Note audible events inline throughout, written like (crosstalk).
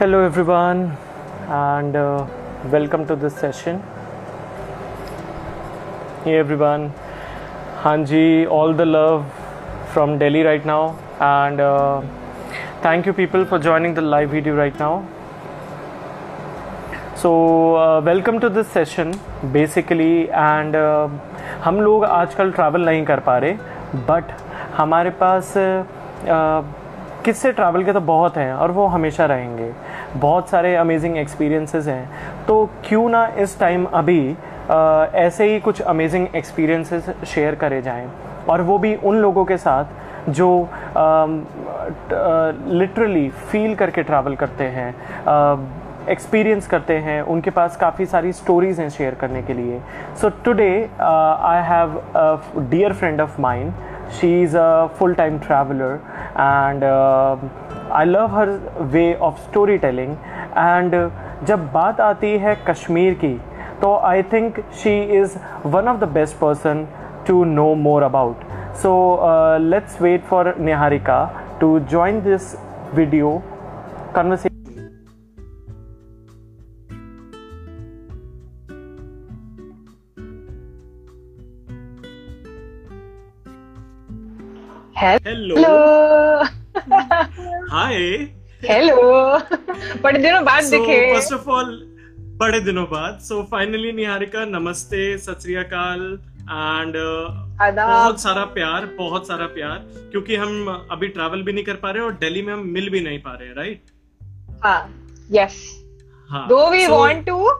Hello, everyone, and uh, welcome to this session. Hey, everyone. Hanji, all the love from Delhi right now, and uh, thank you, people, for joining the live video right now. So welcome to this session basically and हम लोग आजकल travel नहीं कर पा रहे but हमारे पास uh, किससे ट्रैवल के तो बहुत हैं और वो हमेशा रहेंगे बहुत सारे अमेजिंग एक्सपीरियंसेस हैं। तो क्यों ना इस टाइम अभी uh, ऐसे ही कुछ अमेजिंग एक्सपीरियंसेस शेयर करे जाएँ। और वो भी उन लोगों के साथ जो लिटरली फील करके ट्रैवल करते हैं एक्सपीरियंस करते हैं उनके पास काफ़ी सारी स्टोरीज हैं शेयर करने के लिए। So today I have dear friend of mind she is a full time traveller and I love her way of story telling and जब बात आती है कश्मीर की तो I think she is one of the best person to know more about so let's wait for Niharika to join this video conversation. Hello hi hello बड़े दिनों बाद so, दिखे। फ़र्स्ट ऑफ़ ऑल बड़े दिनों बाद। सो फाइनली निहारिका नमस्ते सत and बहुत सारा प्यार बहुत सारा प्यार क्योंकि हम अभी ट्रैवल भी नहीं कर पा रहे और दिल्ली में हम मिल भी नहीं पा रहे राइट हाँ यस हाँ दो we want to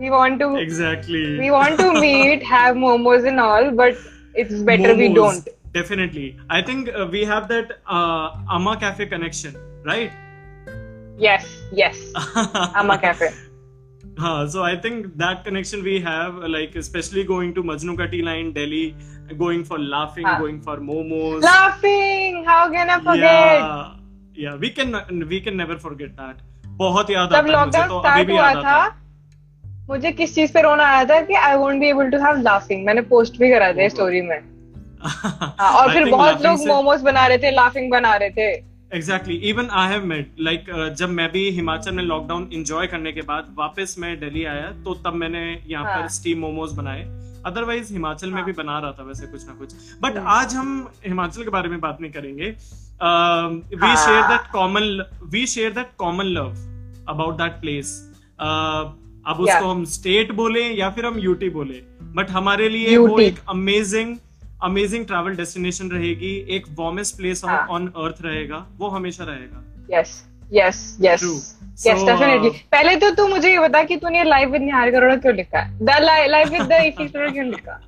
we want to exactly. we want to meet have momos and all but it's better we Momos, don't. Definitely i think uh, we have that uh, amma cafe connection right yes yes amma cafe हाँ, so I think that connection we have, like especially going to Majnu Ka Tea Line, Delhi, going for laughing, हाँ. going for momos. laughing how can i forget Yeah, yeah, we can we can never forget that. बहुत याद आता है मुझे तो अभी भी याद आता है मुझे किस चीज़ पे रोना आया था कि I won't be able to have laughing मैंने पोस्ट भी करा था स्टोरी में हाँ, (laughs) और I फिर बहुत लोग मोमोज बना रहे थे लाफिंग बना रहे थे। Exactly even I have met like जब मैं भी हिमाचल में लॉकडाउन एंजॉय करने के बाद वापस मैं दिल्ली आया तो तब मैंने यहाँ हाँ. पर स्टीम मोमोज बनाए। अदरवाइज़ हिमाचल में हाँ. भी बना रहा था वैसे कुछ ना कुछ। But hmm. आज हम हिमाचल के बारे में बात नहीं करेंगे। वी हाँ. Share that common we share that common love about that place अब उसको हम स्टेट बोले या फिर हम यूटी बोले। बट हमारे लिए वो एक अमेजिंग अमेजिंग ट्रैवल डेस्टिनेशन रहेगी। एक वार्मेस्ट प्लेस. ऑन अर्थ रहेगा। वो हमेशा रहेगा। Yes yes yes yes definitely पहले तो तू मुझे ये बता कि तूने लाइव विद निहारिका अरोड़ा क्यों लिखा है? द लाइव विद द इफी स्टोरी क्यों लिखा?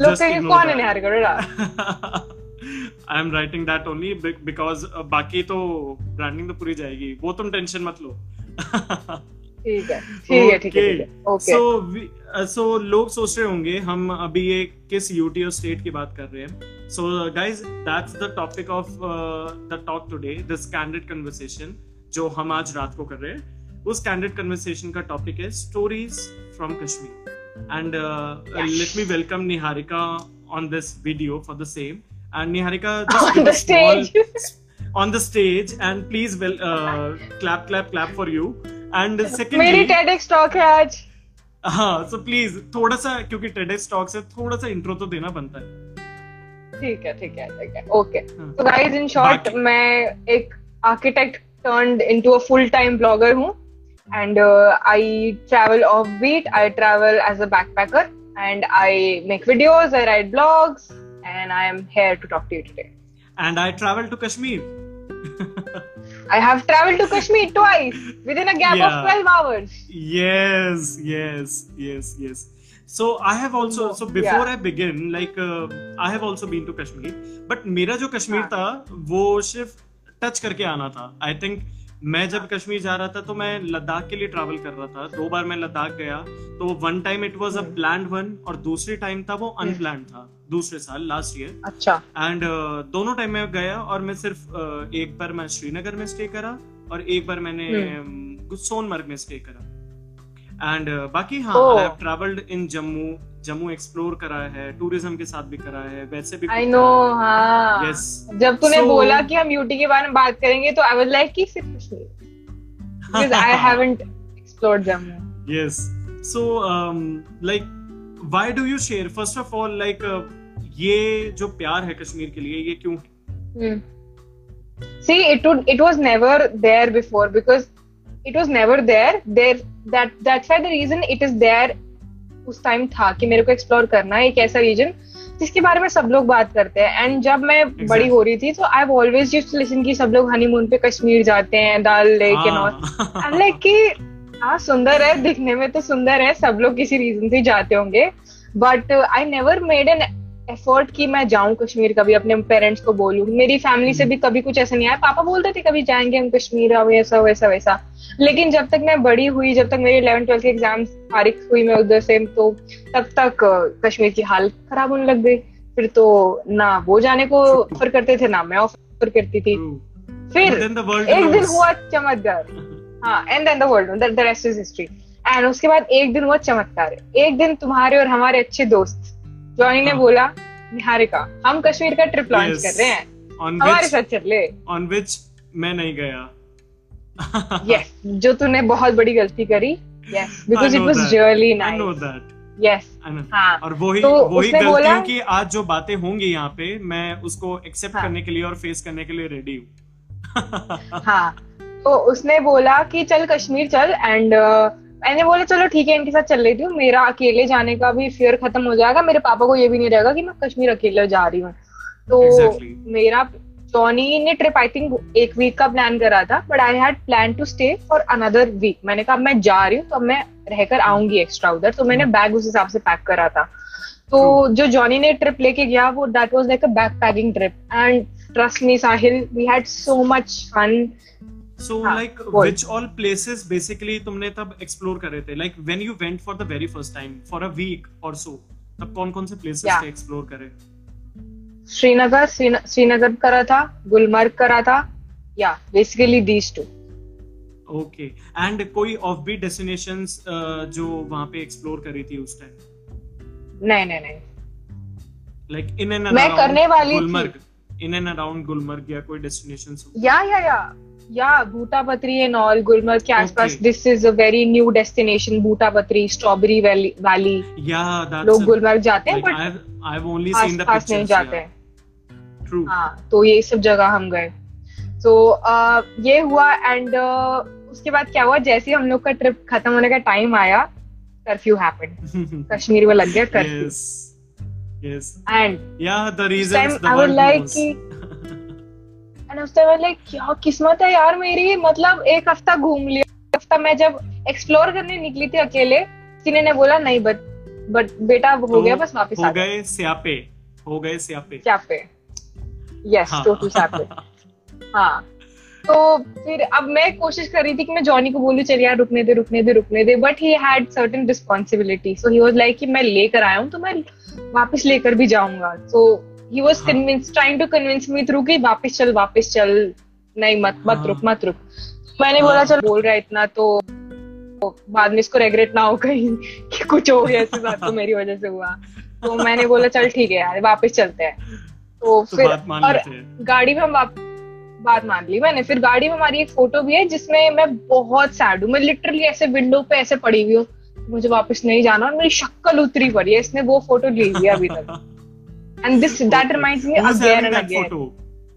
लोग कहेंगे कौन है that. Niharika Arora I am writing that only because बाकी तो ब्रांडिंग तो पूरी जाएगी। वो तुम टेंशन मत लो। ठीक है ठीक है ठीक है ओके सो सो लोग सोच रहे होंगे हम अभी ये किस यूटी और स्टेट की बात कर रहे हैं। So guys that's the topic of the talk today this candid conversation जो हम आज रात को कर रहे हैं। उस कैंडिड कन्वर्सेशन का टॉपिक है stories from Kashmir and let me welcome Niharika on this video for the same and Niharika On the (laughs) stage. (laughs) on the stage and please well uh, clap clap clap for you and secondly मेरी TEDx talk है आज। हाँ so please थोड़ा सा क्योंकि TEDx stock से थोड़ा सा इंट्रो तो देना बनता है। ठीक है ठीक है ठीक है। ओके. तो गाइस इन शॉर्ट मैं एक architect turned into a full time blogger हूँ। And I travel off beat I travel as a backpacker and I make videos I write blogs and I am here to talk to you today and I travel to Kashmir I have traveled to Kashmir twice within a gap yeah. of Yeah. 12 hours. yes yes yes yes so i have also so before Yeah. i begin like uh, i have also been to kashmir but मेरा जो कश्मीर हाँ. था वो सिर्फ़ touch करके आना था I think मैं जब कश्मीर जा रहा था तो मैं लद्दाख के लिए ट्रैवल कर रहा था दो बार मैं लद्दाख गया तो one time it was a hmm. Planned one और दूसरी टाइम था वो अनप्लान्ड था दूसरे साल लास्ट ईयर अच्छा। एंड uh, दोनों टाइम मैं गया और मैं सिर्फ़ uh, एक बार मैं श्रीनगर में स्टे करा और एक बार मैंने um, सोनमर्ग में स्टे करा। एंड uh, बाकी हाँ. I have travelled in Jammu Jammu explore करा है टूरिज़्म के साथ भी करा है वैसे भी आई नो हाँ। Yes. जब तूने So- बोला कि हम यूटी के बारे में बात करेंगे तो आई वाज लाइक कि सिर्फ़ Kashmir (laughs) haven't explored Jammu. yes. So um like why do you share? First of all like uh, ये जो प्यार है कश्मीर के लिए ये क्यों है Hmm. See, it would it was never there before because it was never there. There that that's why the reason it is there उस टाइम था कि मेरे को एक्सप्लोर करना है एक ऐसा रीजन जिसके बारे में सब लोग बात करते हैं एंड जब मैं Exactly. बड़ी हो रही थी तो I always use to listen कि सब लोग हनीमून पे कश्मीर जाते हैं Dal lake and all. I'm like कि हाँ सुंदर है दिखने में तो सुंदर है सब लोग किसी रीजन से जाते होंगे but I never made an effort कि मैं जाऊँ कश्मीर कभी अपने पेरेंट्स को बोलूँ। मेरी फैमिली से भी कभी कुछ ऐसा नहीं आया। पापा बोलते थे कभी जाएँगे हम कश्मीर अब ऐसा वैसा वैसा। लेकिन जब तक मैं बड़ी हुई जब तक मेरी इलेवन ट्वेल्थ के एग्ज़ाम फारिग हुई मैं उधर से तो तब तक कश्मीर की हालत खराब होने लग गई। फिर तो ना वो जाने को ऑफ़र करते थे ना मैं ऑफ़र करती थी। फिर एक दिन हुआ चमत्कार। (laughs) हाँ and then the world the rest is history and उसके बाद एक दिन हुआ चमत्कार। एक दिन तुम्हारे और हमारे अच्छे दोस्त जॉनी ने हाँ। बोला निहारिका हम कश्मीर का ट्रिप लॉन्च Yes. कर रहे हैं। हमारे साथ चल ले। on which मैं नहीं गया। (laughs) यस जो तूने बहुत बड़ी गलती करी। Yes because it was. Really nice yes हाँ। और वही तो वही गलतियों बोला- की आज जो बातें होंगी यहाँ पे मैं उसको एक्सेप्ट हाँ। करने के लिए और फेस करने के लिए रेडी हूँ। हाँ। तो उसने बोला कि चल कश्मीर चल एंड मैंने बोला चलो ठीक है इनके साथ चल रही हूँ। मेरा अकेले जाने का भी फियर खत्म हो जाएगा। मेरे पापा को ये भी नहीं रहेगा कि मैं कश्मीर अकेले जा रही हूँ। तो Exactly. मेरा जॉनी ने ट्रिप आई थिंक एक वीक का प्लान करा था but I had plan to stay for another week मैंने कहा मैं जा रही हूँ तो मैं रहकर आऊँगी एक्स्ट्रा उधर। तो मैंने बैग उस हिसाब से पैक करा था। तो जो जॉनी ने ट्रिप लेके गया वो that was like a back packing trip and trust me Sahil we had so much fun so like. Which all places basically तुमने तब एक्सप्लोर करे थे? Like when you went for the very first time for a week और सो तब कौन कौन से places Yeah. थे एक्सप्लोर करे? श्रीनगर श्रीन- श्रीनगर करा था गुलमर्ग करा था या basically these two okay and कोई ऑफ़ बीट डेस्टिनेशंस जो वहाँ पे एक्सप्लोर करी थी उस टाइम नहीं नहीं नहीं। लाइक इन एंड मैं करने वाली थी। Gulmarg in and around Gulmarg या कोई डेस्टिनेशन या या या। या भूटापत्री एंड ऑल गुलमर्ग के आसपास Okay. This is a very new destination Bhutapatri strawberry valley या लोग गुलमर्ग जाते हैं but I've I've only seen the आसपास नहीं जाते हैं। True. हाँ तो ये सब जगह हम गए। तो ये हुआ एंड उसके बाद क्या हुआ? जैसे ही हम लोग का ट्रिप खत्म होने का टाइम आया कर्फ्यू हैपेंड (laughs) कश्मीर में लग गया curfew yes yes. And yeah the उस reasons the I world like knows. And उस टाइम लाइक क्या किस्मत है यार मेरी? मतलब एक हफ़्ता घूम लिया हफ़्ता मैं जब एक्सप्लोर करने निकली थी अकेले किसी ने बोला नहीं बट बट बेटा हो तो गया बस वापस हो गए स्यापे हो गए स्यापे। क्या पे यस हाँ। टोटल पे हाँ। तो फिर अब मैं कोशिश कर रही थी कि मैं जॉनी को बोलूँ चल यार रुकने दे रुकने दे रुकने दे। But he had certain responsibility so he was like कि मैं लेकर आया हूँ तो मैं वापस लेकर भी जाऊँगा। So he. Was. Convince trying to convince me through कि वापस चल वापस चल। नहीं मत मत हाँ। रुक मत रुक। मैंने। बोला चल बोल रहा है इतना तो बाद में इसको रेगरेट ना हो कहीं (laughs) कि कुछ हो गया ऐसी बात तो मेरी वजह से हुआ। तो मैंने बोला चल ठीक है यार वापस चलते हैं। तो तो फिर और गाड़ी में हम बात मान ली मैंने। फिर गाड़ी में हमारी एक फ़ोटो भी है जिसमें मैं बहुत सैड हूँ। मैं लिटरली ऐसे विंडो पे ऐसे पड़ी हुई हूँ मुझे वापस नहीं जाना और मेरी शक्ल उतरी पड़ी है। इसने वो फ़ोटो ले लिया अभी तक। (laughs) And this that reminds me Who's and that again photo?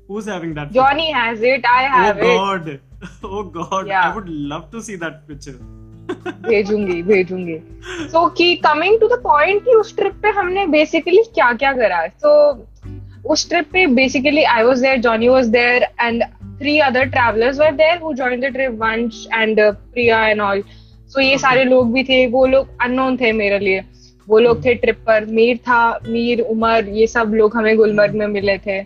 Who's having that? Johnny has it I photo? Have Oh it God! (laughs) Oh God! Yeah. I would love to see that picture. (laughs) भेजूँगी भेजूँगी so कि coming to the point कि उस trip पे हमने basically क्या क्या करा तो उस ट्रिप पे basically I was there Johnny was there and three other travellers were there who joined the trip Vansh and Priya and all so ये सारे लोग भी थे वो लोग अननोन थे मेरे लिए वो लोग थे ट्रिप पर मीर था मीर उमर ये सब लोग हमें गुलमर्ग में मिले थे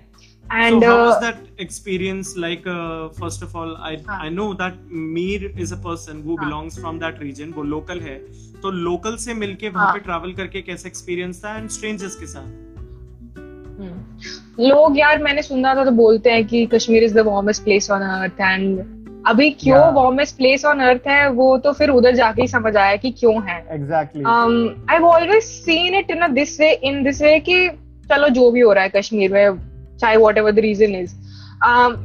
and so how uh, was that experience like uh, first of all i हाँ. i know that mir is a person who हाँ. belongs from that region वो local है तो local से मिलके वहाँ हाँ. पे travel करके कैसा experience था and strangers के साथ हम्म। लोग यार मैंने सुना था तो बोलते हैं कि Kashmir is the warmest place on earth and अभी क्यों. वार्मेस्ट प्लेस ऑन अर्थ है वो तो फिर उधर जाके ही समझ आया कि क्यों है। Exactly I always seen it in this way in this way कि चलो जो भी हो रहा है कश्मीर में चाहे whatever the reason is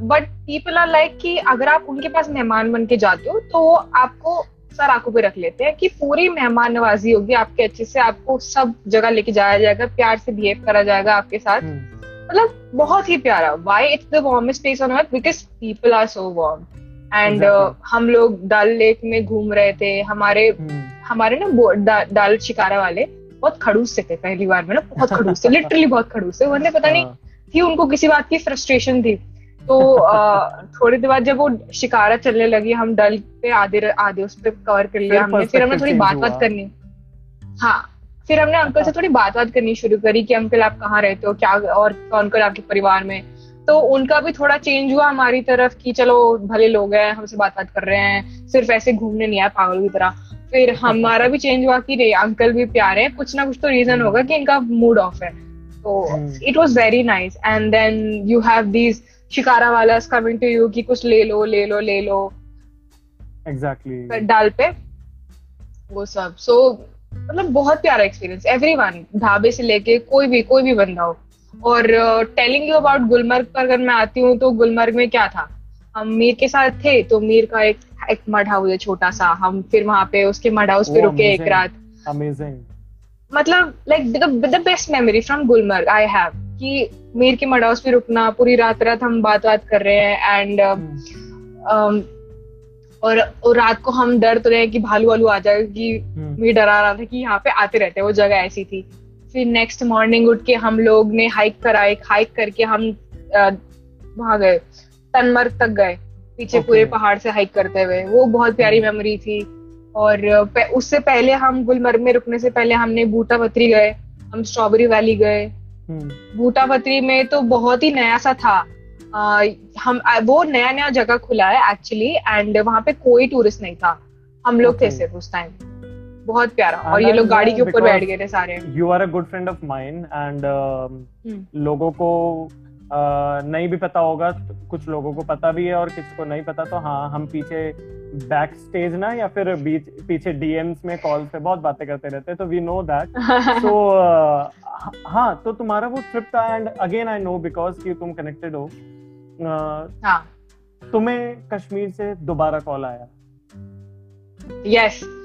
but people are like कि अगर आप उनके पास मेहमान बन के जाते हो तो वो आपको सर आँखों पे रख लेते हैं कि पूरी मेहमान नवाजी होगी आपके अच्छे से आपको सब जगह लेके जाया जाएगा प्यार से बिहेव करा जाएगा आपके साथ। मतलब बहुत ही प्यारा। Why it's the warmest place on earth because people are so warm and हम लोग डल लेक में घूम रहे थे हमारे हमारे ना डल शिकारा वाले बहुत खड़ूस से थे पहली बार में ना बहुत खड़ूस थे लिटरली (laughs) बहुत खड़ूस थे उन्हें पता नहीं हाँ। थी उनको किसी बात की फ्रस्ट्रेशन थी। तो (laughs) थोड़ी देर बाद जब वो शिकारा चलने लगी हम डल पे आधे आधे उस पर कवर कर लिया हमने फिर हमने थोड़ी बात बात करनी। हाँ फिर हमने अंकल से थोड़ी बात बात करनी शुरू करी कि अंकल आप कहाँ रहते हो क्या और कौन कौन आपके परिवार में तो उनका भी थोड़ा चेंज हुआ हमारी तरफ़ कि चलो भले लोग हैं हमसे बात बात कर रहे हैं सिर्फ़ ऐसे घूमने नहीं आए पागल की तरह। फिर हमारा भी चेंज हुआ कि रे अंकल भी प्यारे हैं कुछ ना कुछ तो रीजन होगा कि इनका मूड ऑफ़ है। तो it was very nice and then you have these shikara वाला कमिंग टू यू कि कुछ ले लो ले लो ले लो। Exactly exactly. डाल पे वो सब। सो so, मतलब बहुत प्यारा एक्सपीरियंस एवरी वन ढाबे से लेके कोई भी कोई भी बंदा हो। और टेलिंग यू अबाउट गुलमर्ग पर अगर मैं आती हूँ तो गुलमर्ग में क्या था? हम मीर के साथ थे तो मीर का एक एक मड हाउस है छोटा सा। हम फिर वहाँ पे उसके मड हाउस पे रुके एक रात। अमेजिंग मतलब like the best memory from Gulmarg I have कि मीर के मड हाउस पे रुकना पूरी रात रात हम बात बात कर रहे हैं एंड hmm. um, और, और रात को हम डर तो रहे हैं कि भालू वालू आ जाएगा। कि hmm. मीर डरा रहा था कि यहाँ पे आते रहते वो जगह ऐसी थी। फिर नेक्स्ट मॉर्निंग उठ के हम लोग ने हाइक करा एक हाइक करके हम वहाँ गए। तनमर्ग तक गए। पीछे okay. पूरे पहाड़ से हाइक करते हुए। वो बहुत प्यारी मेमोरी थी। और उससे पहले हम गुलमर्ग में रुकने से पहले हमने बूटा पत्री गए। हम स्ट्रॉबेरी वैली गए। बूटा पत्री में तो बहुत ही नया सा था। आ, हम वो नया नया जगह खुला है एक्चुअली एंड वहाँ पे कोई टूरिस्ट नहीं था। हम लोग okay. थे सिर्फ़ उस टाइम बहुत प्यारा। और ये लोग गाड़ी के ऊपर बैठ गए थे सारे। You are a good friend of mine and लोगों को uh, नहीं भी पता होगा कुछ लोगों को पता भी है और किसी को नहीं पता तो हाँ हम पीछे बैक स्टेज ना या फिर बीच पीछे डीएम्स में कॉल पे बहुत बातें करते रहते तो वी नो दैट सो हाँ तो तुम्हारा वो ट्रिप था and again I know because कि तुम कनेक्टेड हो। Uh, हाँ. तुम्हें कश्मीर से दोबारा कॉल आया। Yes yes.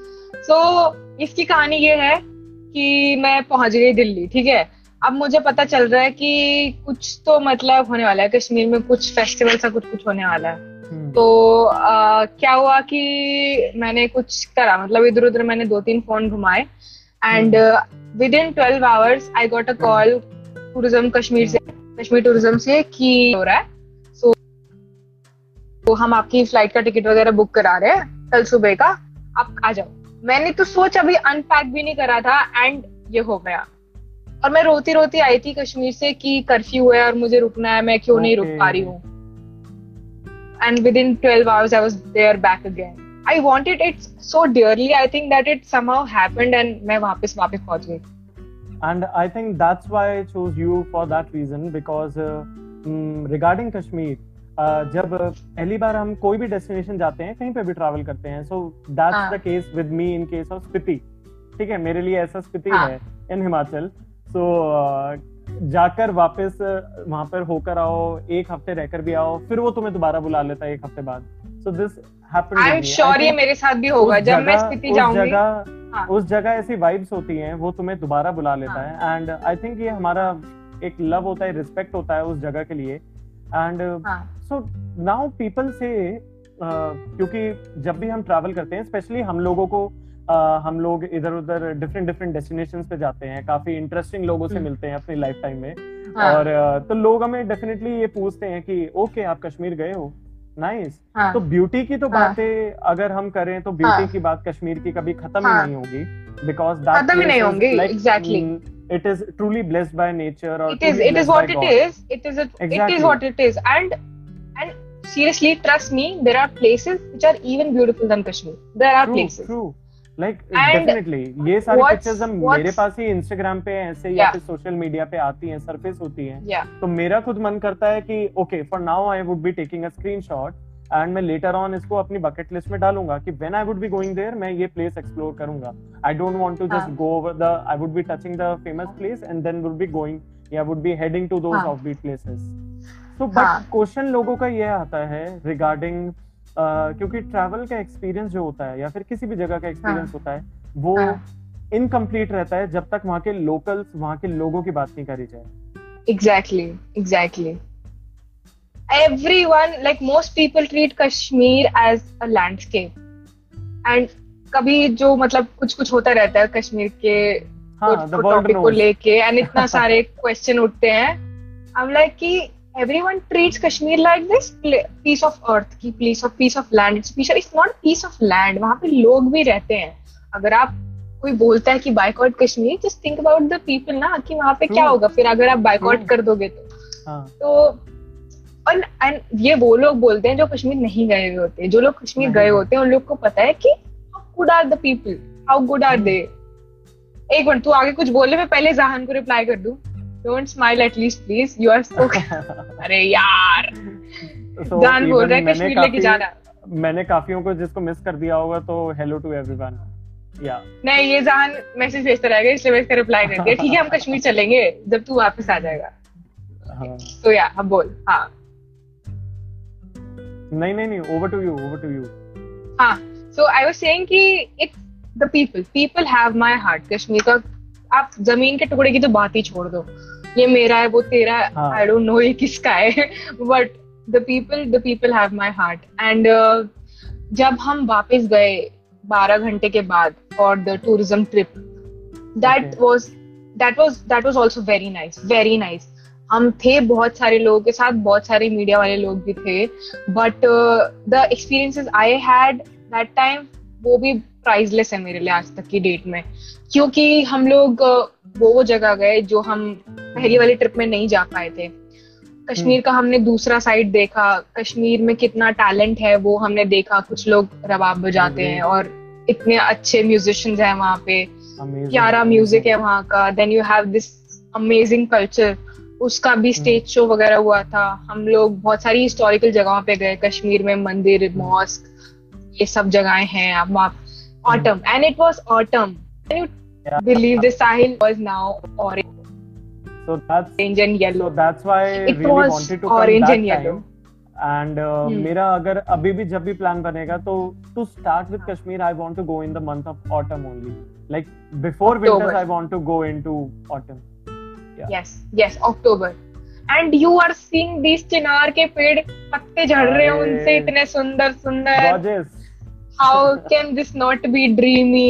सो so, इसकी कहानी ये है कि मैं पहुँच गई दिल्ली ठीक है? अब मुझे पता चल रहा है कि कुछ तो मतलब होने वाला है कश्मीर में कुछ फेस्टिवल सा कुछ कुछ होने वाला है। हम्म। तो आ, क्या हुआ कि मैंने कुछ करा मतलब इधर उधर मैंने दो तीन फ़ोन घुमाए and within twelve hours I got a call tourism Kashmir से कश्मीर टूरिज़्म से कि हो रहा है। सो so, तो हम आपकी फ़्लाइट का टिकट वगैरह बुक करा रहे हैं कल सुबह का। आप आ जाओ। मैंने तो सोच अभी अनपैक भी नहीं करा था एंड ये हो गया। और मैं रोती रोती आई थी कश्मीर से कि कर्फ्यू है और मुझे रुकना है मैं क्यों okay. नहीं रुक पा रही हूँ। And within twelve hours I was there back again I wanted it so dearly I think that it happened and मैं वापस वापस पहुँच गई। And i think that's why i chose you for that reason because uh, um, regarding kashmir जब पहली बार हम कोई भी डेस्टिनेशन जाते हैं कहीं पे भी ट्रैवल करते हैं so that's the case with me in case of Spiti ठीक है मेरे लिए ऐसा स्पीति हाँ. है इन हिमाचल सो जाकर वापस वहाँ पर होकर आओ एक हफ़्ते रहकर भी आओ फिर वो तुम्हें दोबारा बुला लेता है एक हफ़्ते बाद. So this happened I am sure ये मेरे साथ भी होगा जब मैं स्पीति जाऊँगी। जगह हाँ. उस जगह ऐसी वाइब्स होती हैं वो तुम्हें दोबारा बुला लेता हाँ. है. एंड आई थिंक ये हमारा एक लव होता है रिस्पेक्ट होता है उस जगह के लिए. एंड सो नाउ पीपल से क्योंकि जब भी हम ट्रैवल करते हैं स्पेशली हम लोगों को uh, हम लोग इधर उधर डिफरेंट डिफरेंट डेस्टिनेशन पे जाते हैं काफ़ी इंटरेस्टिंग लोगों से hmm. मिलते हैं अपनी लाइफ टाइम में हाँ. और uh, तो लोग हमें डेफिनेटली ये पूछते हैं कि ओके okay, आप कश्मीर गए हो नाइस nice. हाँ. तो ब्यूटी की तो हाँ. बातें अगर हम करें तो ब्यूटी हाँ. की बात कश्मीर की कभी खत्म हाँ. ही नहीं होगी बिकॉज़ खत्म ही नहीं होंगी exactly it is truly blessed by nature or it is it is what it God. is it is a, exactly. it is what it is and and seriously trust me there are places which are even beautiful than kashmir. There are true, places. true. Like definitely ये सारी pictures हम मेरे पास ही Instagram पे ऐसे या फिर सोशल मीडिया पे आती हैं सरफेस होती हैं। तो मेरा खुद मन करता है कि okay for now I would be taking a screenshot and मैं लेटर ऑन इसको अपनी बकेट लिस्ट में डालूँगा कि when I would be going there मैं ये प्लेस एक्सप्लोर करूँगा। I don't want to just go over the I would be touching the famous place and then would be going या would be heading to those of places so but question लोगों का ये आता है regarding Uh, क्योंकि travel का experience जो होता है या फिर किसी भी जगह का एक्सपीरियंस हाँ। होता है वो इनकम्प्लीट रहता है जब तक वहाँ के लोकल्स वहाँ के लोगों की बात नहीं करी जाए। Exactly exactly. Everyone like most people treat kashmir as a landscape. And कभी जो मतलब कुछ कुछ होता रहता है कश्मीर के हाँ टॉपिक को लेके एंड इतना (laughs) सारे क्वेश्चन उठते हैं। आई एम लाइक कि everyone treats kashmir like this piece of earth की piece of piece of land. It's piece it's not piece of land. वहाँ पे लोग भी रहते हैं। अगर आप कोई बोलता है कि boycott Kashmir just think about the people ना कि वहाँ पे क्या. होगा? फिर अगर आप बाइकआउट. कर दोगे तो। हाँ। तो और and ये वो लोग बोलते हैं जो कश्मीर नहीं गए हुए होते। जो लोग कश्मीर गए गए। होते हैं उन लोग को पता है कि how good are the people how good are they एक मिनट तू आगे कुछ बोले मैं पहले जहान को रिप्लाई कर दूँ। Don't smile at least please you are so अरे यार। So, जान बोल रहा है कश्मीर लेके जाना। मैंने काफियों को जिसको मिस कर दिया होगा तो हेलो टू एवरीवन या नहीं ये जहान मैसेज भेजता रहेगा इसलिए मैं इसका रिप्लाई कर दिया ठीक है हम (laughs) कश्मीर चलेंगे जब तू वापस आ जाएगा। हाँ। तो या अब बोल। हाँ। नहीं नहीं नहीं over to you over to you हाँ। सो आई वाज सेइंग कि it's the people people have my heart Kashmir का आप ज़मीन के टुकड़े की तो बात ही छोड़ दो। ये मेरा है वो तेरा है। आई डोंट नो ये किसका है but the people the people have my heart and जब हम वापस गए बारह घंटे के बाद for the tourism trip that. Was that was that was also very nice very nice हम थे बहुत सारे लोगों के साथ बहुत सारे मीडिया वाले लोग भी थे but the experiences I had that time वो भी प्राइजलेस है मेरे लिए आज तक की डेट में क्योंकि हम लोग uh, वो वो जगह गए जो हम पहली वाली ट्रिप में नहीं जा पाए थे। कश्मीर का हमने दूसरा साइड देखा कश्मीर में कितना टैलेंट है वो हमने देखा कुछ लोग रबाब बजाते हैं और इतने अच्छे म्यूजिशियंस हैं वहाँ पे। प्यारा म्यूज़िक है वहाँ का। Then you have this amazing culture उसका भी स्टेज शो वगैरह हुआ था। हम लोग बहुत सारी हिस्टोरिकल जगहों पे गए कश्मीर में मंदिर मॉस्क ये सब जगहें हैं। अब वहाँ autumn and it was autumn Yeah. Believe the Sahil was now orange So that's and so that's why It really was wanted to come orange that and yellow. time. And uh, Hmm. मेरा अगर अभी भी जब भी plan बनेगा तो to start with Kashmir I want to go in the month of autumn only. Like before October. winters I want to go into autumn. Yes yes October and you are seeing this chinar के पेड़ पत्ते झड़ रहे हैं। उनसे इतने सुंदर सुंदर. How can this not be dreamy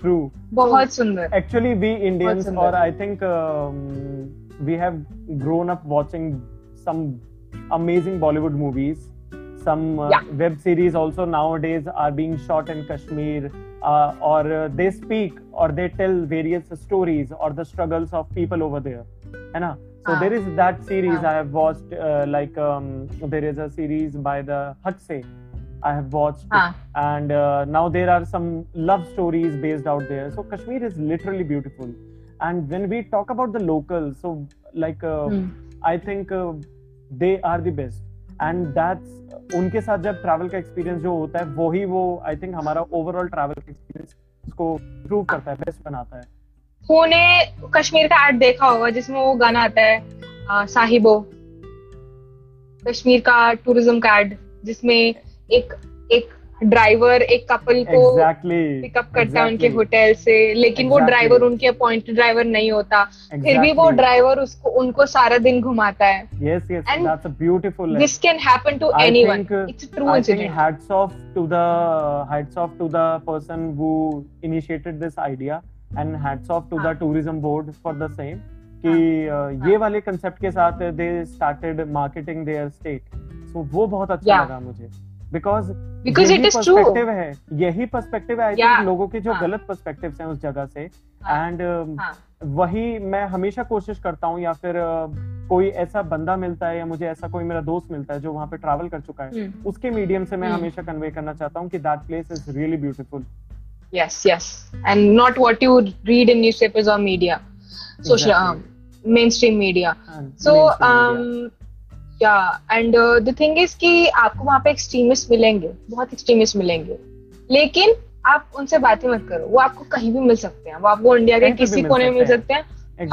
True. बहुत सुंदर Actually, we Indians, सुंदर। or I think um, we have grown up watching some amazing Bollywood movies. Some uh, Yeah. web series also nowadays are being shot in Kashmir, uh, or uh, they speak or they tell various stories or the struggles of people over there. है ना? So हाँ. there is that series हाँ. I have watched. Uh, like um, there is a series by the Hatse. I have watched हाँ and uh, now there are some love stories based out there so kashmir is literally beautiful and when we talk about the locals so like uh, hmm, i think uh, they are the best and that's उनके साथ जब travel का experience जो होता है वही वो I think हमारा ओवरऑल ट्रैवल एक्सपीरियंस उसको इम्प्रूव करता है बेस्ट बनाता है तूने कश्मीर का एड देखा होगा जिसमें वो गाना आता है आ, साहिबो कश्मीर का टूरिज़्म का एड जिसमें एक एक ड्राइवर एक कपल को एग्जैक्टली पिकअप करता है उनके होटल से लेकिन exactly. वो ड्राइवर उनके अपॉइंटेड ड्राइवर नहीं होता। exactly. फिर भी वो ड्राइवर उसको उनको सारा दिन घुमाता है। Yes And that's a beautiful this can happen to anyone it's true I think incident hats off to the hats off to the person who initiated this idea and hats off to the हाँ. tourism board for the same कि uh, ये वाले concept के साथ they started marketing their state so वो बहुत अच्छा लगा मुझे। Because Because it is true. पर्सपेक्टिव है यही पर्सपेक्टिव है आई. थिंक लोगों के जो हाँ. गलत पर्सपेक्टिव्स हैं उस जगह से हाँ. एंड हाँ. वही मैं हमेशा कोशिश करता हूँ या फिर uh, कोई ऐसा बंदा मिलता है या मुझे ऐसा कोई मेरा दोस्त मिलता है जो वहाँ पे ट्रैवल कर चुका है हम्म, उसके मीडियम से मैं हम्म। हमेशा कन्वे करना चाहता हूँ कि that place is really beautiful yes yes and not what you read in newspapers or media social um, mainstream media so um yeah and and the thing is कि आपको वहाँ पे एक्सट्रीमिस्ट मिलेंगे बहुत एक्सट्रीमिस्ट मिलेंगे। लेकिन आप उनसे बातें मत करो वो आपको कहीं भी मिल सकते हैं। वो आपको इंडिया के किसी कोने में मिल सकते हैं।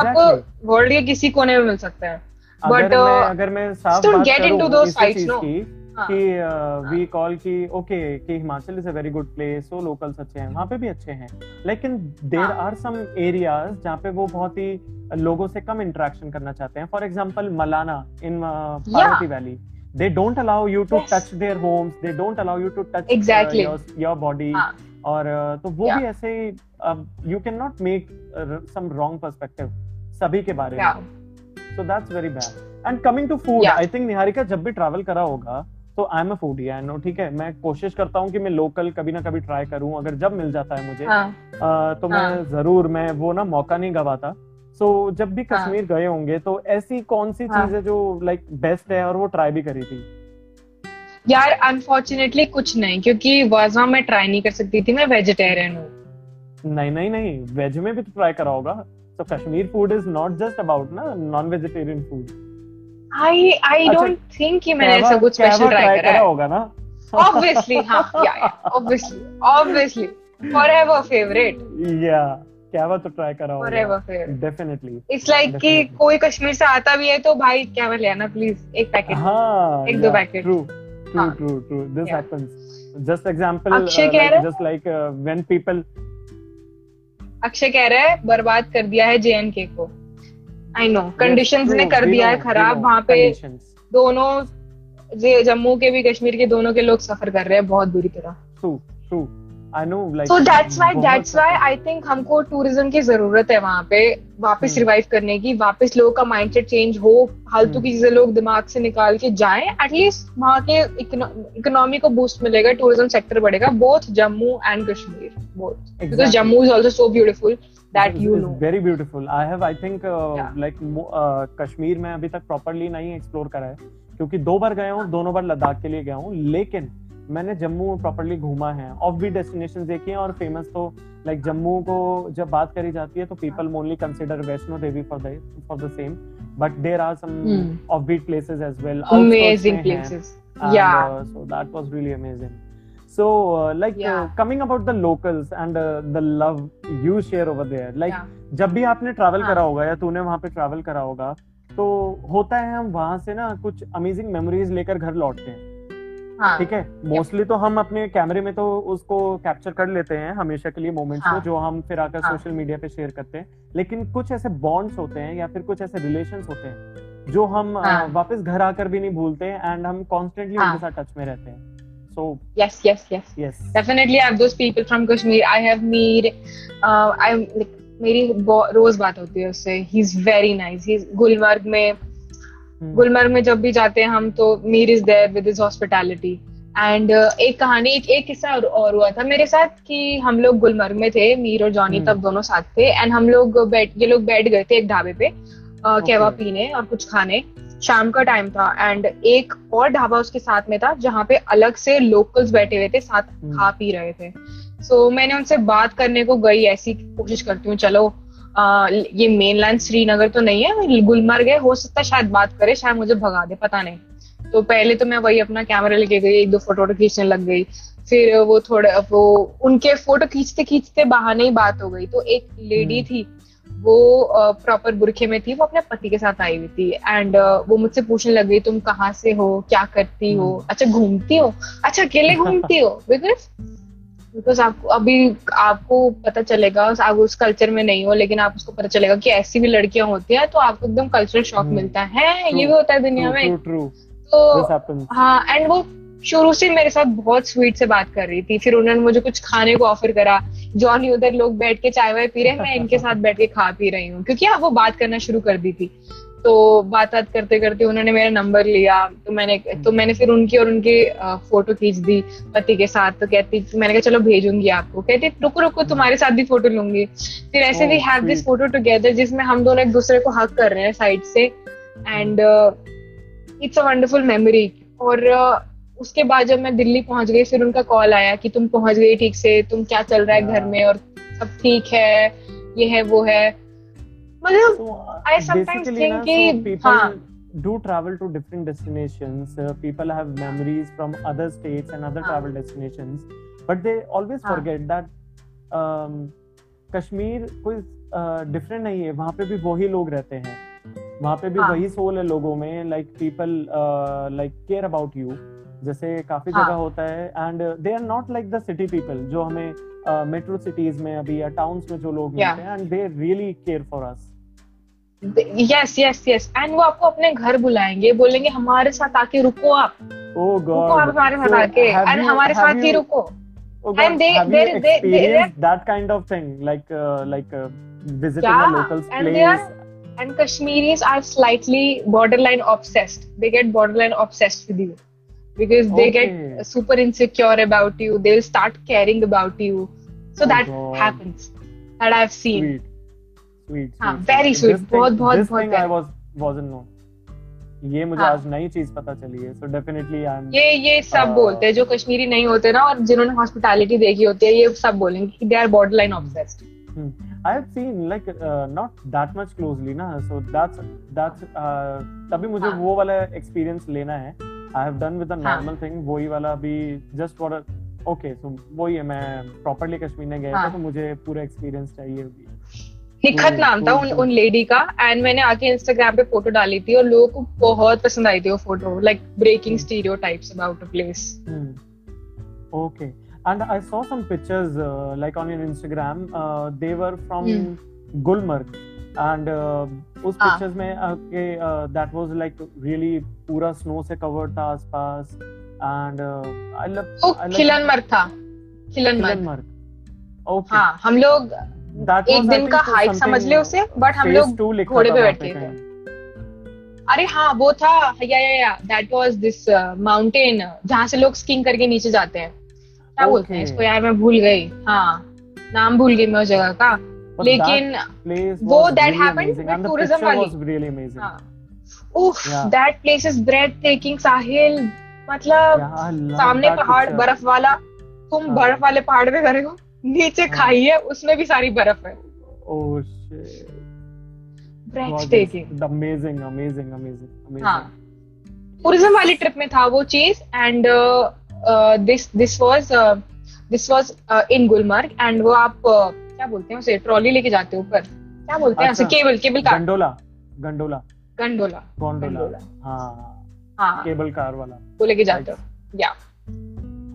आपको वर्ल्ड के किसी कोने में मिल सकते हैं। बट uh, अगर मैं साफ़ बात करूँ those इसी sites, चीज़ की कि वी कॉल कि ओके कि Himachal is a very good place so locals अच्छे हैं वहाँ पे भी अच्छे हैं लेकिन देर हाँ. आर सम एरियाज़ जहाँ पे वो बहुत ही लोगों से कम इंटरेक्शन करना चाहते हैं for example Malana in Parvati valley they don't allow you to Yes. touch their homes they don't allow you to touch Exactly. uh, your, your body हाँ. और uh, तो वो Yeah. भी ऐसे you can not make some wrong perspective सभी के बारे में so that's very bad and coming to food. I think Niharika जब भी ट्रैवल करा होगा तो I am a foodie I know ठीक है? मैं कोशिश करता हूँ कि मैं लोकल कभी ना कभी ट्राई करूँ अगर जब मिल जाता है मुझे हाँ, uh, तो मैं हाँ. ज़रूर मैं वो ना मौका नहीं गवाता। सो so, जब भी हाँ. कश्मीर गए होंगे तो ऐसी कौन सी. चीज़ है जो लाइक बेस्ट है और वो ट्राई भी करी थी? यार अनफॉर्चुनेटली कुछ नहीं क्योंकि वजह मैं ट्राई नहीं कर सकती थी मैं वेजिटेरियन हूँ। नहीं नहीं नहीं वेज में भी तो ट्राई करा होगा। तो Kashmir food is not just about ना non vegetarian food I I don't think कि मैंने ऐसा कुछ स्पेशल ट्राई करा है। होगा ना? ऑब्वियसली हाँ या ऑब्वियसली ऑब्वियसली फॉरएवर फेवरेट या क्या वो तो ट्राई करा होगा। डेफिनेटली इट्स लाइक कि कोई कश्मीर से आता भी है तो भाई क्या ले आना प्लीज़ एक पैकेट हाँ एक दो packet true true. True true this happens just example Akshay कह रहा? Just like when people Akshay कह रहा है बर्बाद कर दिया है जेएनके को। आई नो कंडीशंस ने कर दिया है खराब वहाँ पे दोनों जम्मू के भी कश्मीर के दोनों के लोग सफ़र कर रहे हैं बहुत बुरी तरह। True true I know like so that's why that's why I think हमको टूरिज़्म की ज़रूरत है वहाँ पे वापस। रिवाइव करने की वापस लोगों का माइंडसेट चेंज हो फालतू हम्म। की चीज़ें लोग दिमाग से निकाल के जाएँ एटलीस्ट वहाँ के इकोनॉमी को बूस्ट मिलेगा टूरिज़्म सेक्टर बढ़ेगा both Jammu and Kashmir both because Jammu is also so beautiful that you know very beautiful I have I think Yeah. Like Kashmir में अभी तक प्रॉपर्ली नहीं एक्सप्लोर करा है क्योंकि दो बार गया हूँ दोनों बार लद्दाख के लिए गया हूँ लेकिन मैंने जम्मू प्रॉपरली घूमा है। ऑफ़ भी डेस्टिनेशन देखी हैं और फ़ेमस तो लाइक जम्मू को जब बात करी जाती है तो people mainly consider Vaishno Devi for the for the same but there are some. Off beat places as well amazing places Yeah. uh, so that was really amazing. So uh, like yeah. uh, coming about the locals and uh, the love you share over there like Yeah. जब भी आपने travel हाँ. करा होगा या तूने वहाँ पे ट्रैवल करा होगा तो होता है हम वहाँ से ना कुछ अमेजिंग मेमोरीज लेकर घर लौटते हैं हाँ ठीक है मोस्टली तो हम अपने कैमरे में तो उसको कैप्चर कर लेते हैं हमेशा के लिए मोमेंट्स को हाँ. जो हम फिर आकर हाँ. सोशल मीडिया पे शेयर करते हैं लेकिन कुछ ऐसे बॉन्ड्स होते हैं या फिर कुछ ऐसे रिलेशंस होते हैं जो हम हाँ. वापस घर आकर भी नहीं भूलते एंड हम कॉन्स्टेंटली हाँ. उनके साथ टच में रहते हैं so yes yes yes yes definitely I have those people from Kashmir. I have meet, uh, I'm like मेरी रोज बात होती है उससे ही इज़ वेरी नाइस ही गुलमर्ग में Hmm. गुलमर्ग में जब भी जाते हैं हम तो Mir is there with his hospitality and एक कहानी एक, एक किस्सा और, और हुआ था मेरे साथ कि हम लोग गुलमर्ग में थे मीर और जॉनी Hmm. तब दोनों साथ थे एंड हम लोग बैठ ये लोग बैठ गए थे एक ढाबे पे uh, okay. कहवा पीने और कुछ खाने शाम का टाइम था एंड एक और ढाबा उसके साथ में था जहाँ पे अलग से लोकल्स बैठे हुए थे साथ Hmm. खा पी रहे थे सो so, मैंने उनसे बात करने को गई ऐसी कोशिश करती हूँ चलो आ, ये मेनलैंड श्रीनगर तो नहीं है गुलमर्ग है हो सकता है शायद बात करे शायद मुझे भगा दे पता नहीं तो पहले तो मैं वही अपना कैमरा लेके गई एक दो फ़ोटो वोटो खींचने लग गई फिर वो थोड़ा वो उनके फ़ोटो खींचते खींचते बहाने ही बात हो गई तो एक लेडी हम्म। थी वो प्रॉपर बुरखे में थी वो अपने पति के साथ आई हुई थी। एंड वो मुझसे पूछने लग गई तुम कहाँ से हो? क्या करती हो? हम्म। अच्छा घूमती हो। अच्छा अकेले (laughs) घूमती हो? बिकॉज़ बिकॉज़ आपको अभी आपको पता चलेगा आप उस कल्चर में नहीं हो लेकिन आप उसको पता चलेगा कि ऐसी भी लड़कियाँ होती हैं तो आपको एकदम कल्चरल शॉक हम्म। मिलता है। ये भी होता है दुनिया में। तो हाँ एंड वो शुरू से मेरे साथ बहुत स्वीट से बात कर रही थी। फिर उन्होंने मुझे कुछ खाने को ऑफ़र करा। जॉनी उधर लोग बैठ के चाय वाय पी रहे हैं मैं इनके साथ बैठ के खा पी रही हूँ। क्योंकि हाँ वो बात करना शुरू कर दी थी। तो बात बात करते करते उन्होंने मेरा नंबर लिया। तो मैंने तो मैंने फिर उनकी और उनके फ़ोटो खींच दी पति के साथ। तो कहती मैंने कहा चलो भेजूँगी आपको। कहती रुको रुको तुम्हारे साथ भी फ़ोटो लूँगी। फिर ऐसे भी हैव दिस फ़ोटो टुगेदर जिसमें हम दोनों एक दूसरे को हक कर रहे हैं साइड से। And it's a wonderful memory और uh, उसके बाद जब मैं दिल्ली पहुँच गई फिर उनका कॉल आया कि तुम पहुँच गई ठीक से तुम क्या चल रहा है घर में और सब ठीक है ये है वो है मतलब basically think ना, कि- people हाँ. do travel to different destinations. Uh, people have memories from other states and other हाँ. travel destinations, but they always हाँ. forget that um, कश्मीर कोई डिफरेंट नहीं है वहाँ पे भी वही लोग रहते हैं वहाँ पे भी हाँ. वही सोल है लोगों में like people like care about you जैसे काफ़ी हाँ. जगह होता है and they are not like the city people जो हमें मेट्रो uh, सिटीज़ में अभी या टाउन्स में जो लोग मिलते हैं and they really care for us yes yes yes and वो आपको अपने घर बुलाएँगे बोलेंगे हमारे साथ आके रुको आप। ओ oh गॉड रुको हमारे साथ so, आके। एंड हमारे साथ you, रुको। And they they they that kind of thing like like visiting a local place and Kashmiris are slightly borderline obsessed they get borderline obsessed with you because they Okay. get super insecure about you. They'll start caring about you. So Oh that God. happens. That I've seen. Sweet, sweet. हाँ, sweet, very This sweet. thing- बहुत- बहुत- this बहुत thing I was wasn't known. ये मुझे हाँ. आज नई चीज़ पता चली है. So definitely I'm. ये ये सब हाँ. बोलते हैं जो कश्मीरी नहीं होते ना और जिन्होंने हॉस्पिटैलिटी देखी होती है ये सब बोलेंगे कि they are borderline obsessed Hmm. Have seen like uh, not that much closely ना. That's that's uh, तभी मुझे हाँ. वो वाला experience लेना है. I have done with the हाँ. normal thing. वही वाला just for a okay. So वही है मैं properly कश्मीर में गया था हाँ. तो मुझे पूरा experience चाहिए अभी. निखत हम्म, नाम था उन हम्म, उन लेडी का एंड मैंने आके इंस्टाग्राम पे फ़ोटो डाली थी और लोगों को बहुत पसंद आई थी वो photo like breaking stereotypes about a place Hmm. Okay. And I saw some pictures uh, like on your Instagram. Uh, they And uh, उस हाँ. pictures में uh, के that was like really पूरा snow से covered था आसपास। And uh, I love वो I था। खिलनमर्ग। Gulmarg. Okay. हाँ हम लोग एक दिन का हाइक समझ ले उसे बट हम लोग घोड़े पे बैठ थे। अरे हाँ वो था या या या दैट वाज दिस माउंटेन जहाँ से लोग स्कीइंग करके नीचे जाते हैं। क्या बोलते हैं इसको यार मैं भूल गई। हाँ नाम भूल गई मैं उस जगह का। लेकिन वो that that place is breathtaking Sahil. मतलब सामने पहाड़ बर्फ़ वाला। तुम बर्फ़ वाले पहाड़ पे खड़े हो नीचे खाई है उसमें भी सारी बर्फ़ है। टूरिज़्म हाँ। वाली ट्रिप में था वो चीज़ and this this was this was in Gulmarg and वो आप uh, क्या बोलते हैं उसे? ट्रॉली लेके जाते हो ऊपर। क्या बोलते हैं? अच्छा। Cable cable car. Gondola gondola. Gondola gondola. हाँ। हाँ। केबल कार वाला। वो लेके जाते हो। या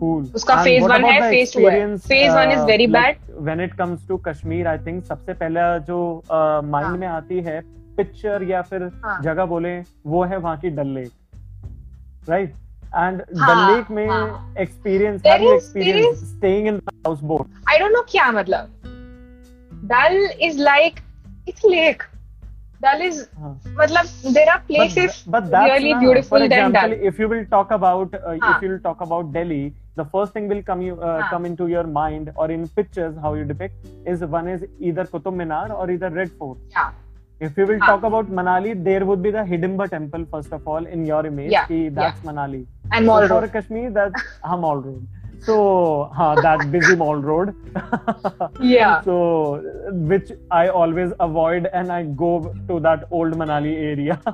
cool उसका one about है, phase two है. one is uh, very like, when it comes to Kashmir I think सबसे पहला जो माइंड हाँ. में आती है पिक्चर या फिर हाँ. जगह बोले वो है वहाँ की Dal lake right and Dal lake में. Experience experience staying in houseboat I don't know क्या मतलब। Dal is like it's lake. Dal is मतलब there are places but, but really beautiful for than example Dal. if you will talk about uh, हाँ. if you will talk about delhi the first thing will come you uh, हाँ. come into your mind or in pictures how you depict is one is either Qutub Minar or either Red Fort. Yeah. If you will हाँ. talk about Manali, there would be the Hidimba temple first of all in your image. Yeah, कि that's yeah. Manali. and Mall so Road. for Kashmir, that's हाँ, Mall Road. So हाँ, that busy Mall Road. Yeah. (laughs) So which I always avoid and I go to that old Manali area. (laughs)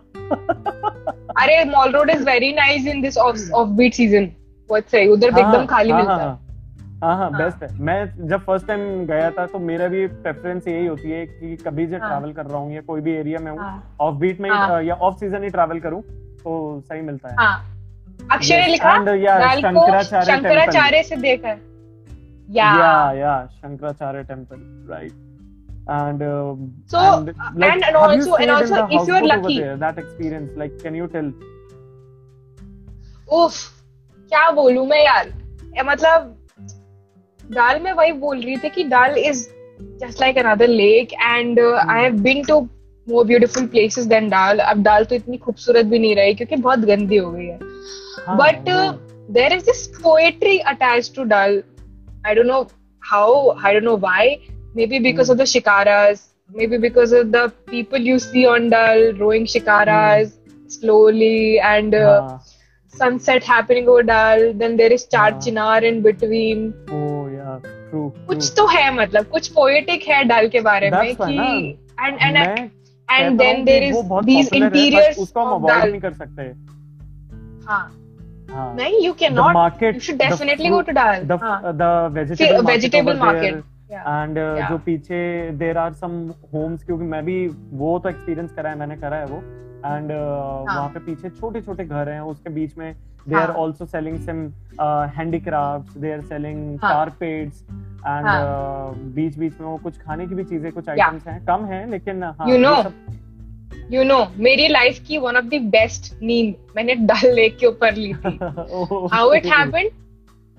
अरे mall road is very nice in this off off beat season बहुत सही उधर एकदम खाली हाँ, मिलता हाँ, है हाँ हाँ हाँ। बेस्ट है मैं जब फ़र्स्ट टाइम गया था तो मेरा भी प्रेफरेंस यही होती है कि कभी जब हाँ। ट्रैवल कर रहा हूँ या कोई भी एरिया में हूँ हाँ, ऑफ़ बीट में हाँ। या ऑफ़ सीज़न ही ट्रैवल करूँ तो सही मिलता है हाँ अक्षय ने लिखा and, को शंकराचार्य शंकराचार्य से देखा या। Yeah yeah shankaracharya temple and um, So, and, like, and you also- and also if you're lucky- there, that experience like can you tell? उफ क्या बोलूँ मैं यार? मतलब दाल में वही बोल रही थी कि Dal is just like another lake and I have been to more beautiful places than Dal अब दाल तो इतनी खूबसूरत भी नहीं रही क्योंकि बहुत गंदी हो गई हाँ, but uh, there is this poetry attached to dal i don't know how i don't know why maybe because of the shikaras maybe because of the people you see on dal rowing shikaras slowly and uh, हाँ, sunset happening over dal then there is char हाँ. chinar in between oh yeah true कुछ. तो है मतलब कुछ poetic है डाल के बारे में कि एंड एंड एंड देन हूँ देयर इज़ है, but इंटीरियर्स उसको हम अवॉइड नहीं कर सकते हाँ हाँ नहीं you can not market you should the definitely fruit- go to dal the हाँ. the vegetable market vegetable over market. there, Yeah. And जो पीछे देर आर सम होम्स क्योंकि मैं भी वो तो एक्सपीरियंस करा है मैंने करा है वो एंड वहाँ पे पीछे छोटे छोटे घर हैं उसके बीच में दे आर हाँ. Also selling some handicraft they are selling हाँ. कारपेट्स एंड हाँ. बीच बीच में वो कुछ खाने की भी चीज़ें कुछ Yeah. आइटम्स हैं कम है लेकिन हाँ You know, यू नो मेरी लाइफ की वन ऑफ़ द बेस्ट नींद मैंने डल लेक के ऊपर ली थी। How it happened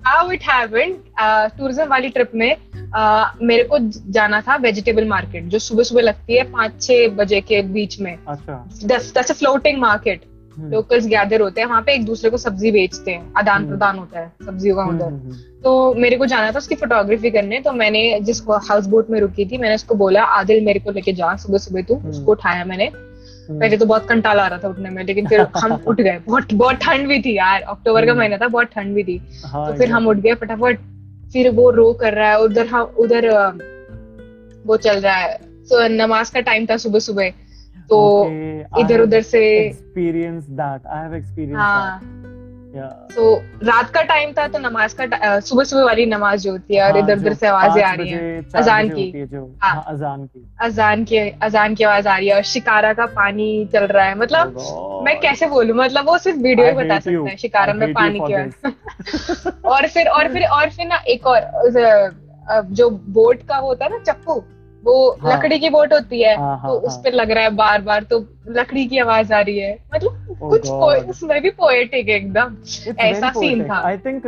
how it happened tourism वाली ट्रिप में uh, मेरे को जाना था वेजिटेबल मार्केट जो सुबह सुबह लगती है पाँच छह बजे के बीच में। अच्छा। फ्लोटिंग मार्केट लोकल्स गैदर होते हैं वहाँ पे एक दूसरे को सब्ज़ी बेचते हैं आदान हम्म। प्रदान होता है सब्जियों का हम्म, उधर। हम्म, तो मेरे को जाना था उसकी फोटोग्राफी करने तो मैंने जिस हाउस बोट में रुकी थी मैंने उसको बोला आदिल मेरे को लेके जा सुबह सुबह तू। उसको उठाया मैंने। पहले तो बहुत कंटाला आ रहा था उठने में लेकिन फिर हम (laughs) उठ गए। बहुत बहुत ठंड भी थी यार अक्टूबर का हम्म। महीना था बहुत ठंड भी थी। हाँ, तो फिर हम उठ गए फटाफट फिर वो रो कर रहा है उधर हम उधर वो चल रहा है। तो नमाज़ का टाइम था सुबह सुबह तो इधर उधर से experience that I have experience तो रात का टाइम था तो नमाज़ का सुबह सुबह वाली नमाज़ जो होती है और हाँ, इधर उधर से आवाज़ें आ रही हैं। अजान की। है हाँ। हाँ, अजान की। अजान की अजान की आवाज़ आ रही है और शिकारा का पानी चल रहा है। मतलब मैं कैसे बोलूँ? मतलब वो सिर्फ़ वीडियो ही बता सकते हैं शिकारा में पानी की आवाज़ (laughs) और फिर और फिर और फिर ना एक और जो बोट का होता है ना चप्पू वो। लकड़ी की बोट होती हाँ, तो उस पर लग रहा है बार बार तो लकड़ी की आवाज़ आ रही है। मतलब Oh कुछ उसमें भी पोएटिक एकदम ऐसा सीन था I think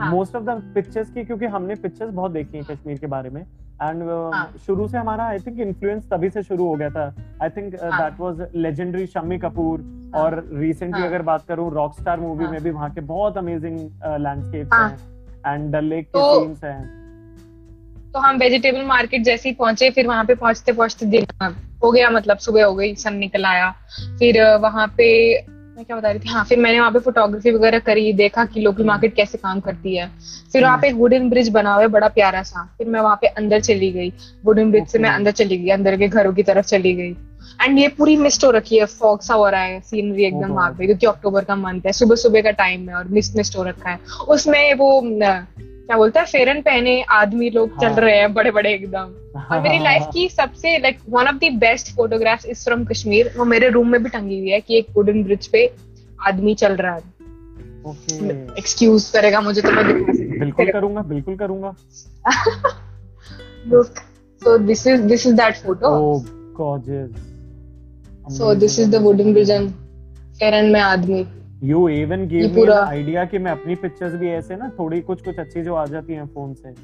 हाँ। मोस्ट ऑफ़ द पिक्चर्स की क्योंकि हमने पिक्चर्स बहुत देखी हैं कश्मीर के बारे में एंड uh, हाँ। शुरू से हमारा आई थिंक इन्फ्लुएंस तभी से शुरू हो गया था आई थिंक हाँ। That was legendary Shammi Kapoor हाँ। और रिसेंटली हाँ। अगर बात करूँ रॉकस्टार मूवी हाँ। में भी वहाँ के बहुत अमेजिंग लैंडस्केप्स हाँ। हैं एंड डल लेक के तो- सीन्स हैं तो हम वेजिटेबल मार्केट जैसे ही पहुँचे फिर वहाँ पे पहुँचते पहुँचते दिन हो गया मतलब सुबह हो गई सन निकल आया फिर अ, वहाँ पे मैं क्या बता रही थी? हाँ फिर मैंने वहाँ पे फोटोग्राफी वगैरह करी देखा कि लोकल मार्केट कैसे काम करती है। फिर वहाँ पे वुडन ब्रिज बना हुआ है बड़ा प्यारा सा। फिर मैं वहाँ पे अंदर चली गई। वुडन ब्रिज से मैं अंदर चली गई अंदर के घरों की तरफ़ चली गई। एंड ये पूरी मिस्ट हो रखी है फॉग सा हो रहा है सीनरी एकदम God. वहाँ पे क्योंकि अक्टूबर का मंथ है सुबह सुबह का टाइम है और मिस्ट मिस्ट हो रखा है। उसमें वो क्या बोलता है फेरन पहने आदमी लोग चल हाँ। रहे हैं बड़े बड़े एकदम। और मेरी (laughs) लाइफ की सबसे like one of the best photographs is from Kashmir वो मेरे रूम में भी टंगी हुई है कि एक वुडन ब्रिज पे आदमी चल रहा है। एक्सक्यूज करेगा मुझे तो मैं बिल्कुल करूँगा बिल्कुल करूँगा। Look so this is this is that photo oh gorgeous so this is the wooden bridge and pheran में आदमी you even give me idea कि मैं अपनी पिक्चर्स भी ऐसे ना थोड़ी कुछ कुछ अच्छी जो आ जाती हैं फ़ोन से।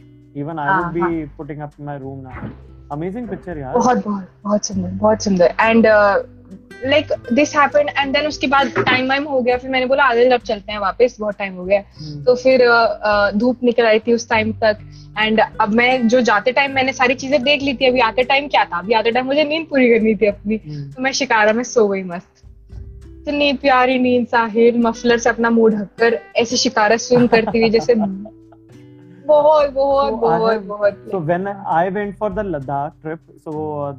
Even I would be putting up my room now amazing picture यार। बहुत बहुत बहुत सुंदर बहुत सुंदर। And like this happened and then उसके बाद टाइम वाइम हो गया फिर मैंने बोला आदिल अब चलते हैं वापस बहुत टाइम हो गया. हम्म, तो फिर धूप निकल आई थी उस टाइम तक एंड अब मैं जो जाते टाइम मैंने सारी चीज़ें देख ली थी अभी आते टाइम क्या था? अभी आते टाइम मुझे नींद पूरी करनी थी अपनी। हम्म, तो मैं शिकारा में सो गई मस्त। इतनी प्यारी नींद साहिल मफलर से अपना मुँह ढककर ऐसे शिकारा स्विम करती हुई जैसे (laughs) बहुत बहुत I बहुत बहुत। So when I went for the Ladakh trip, so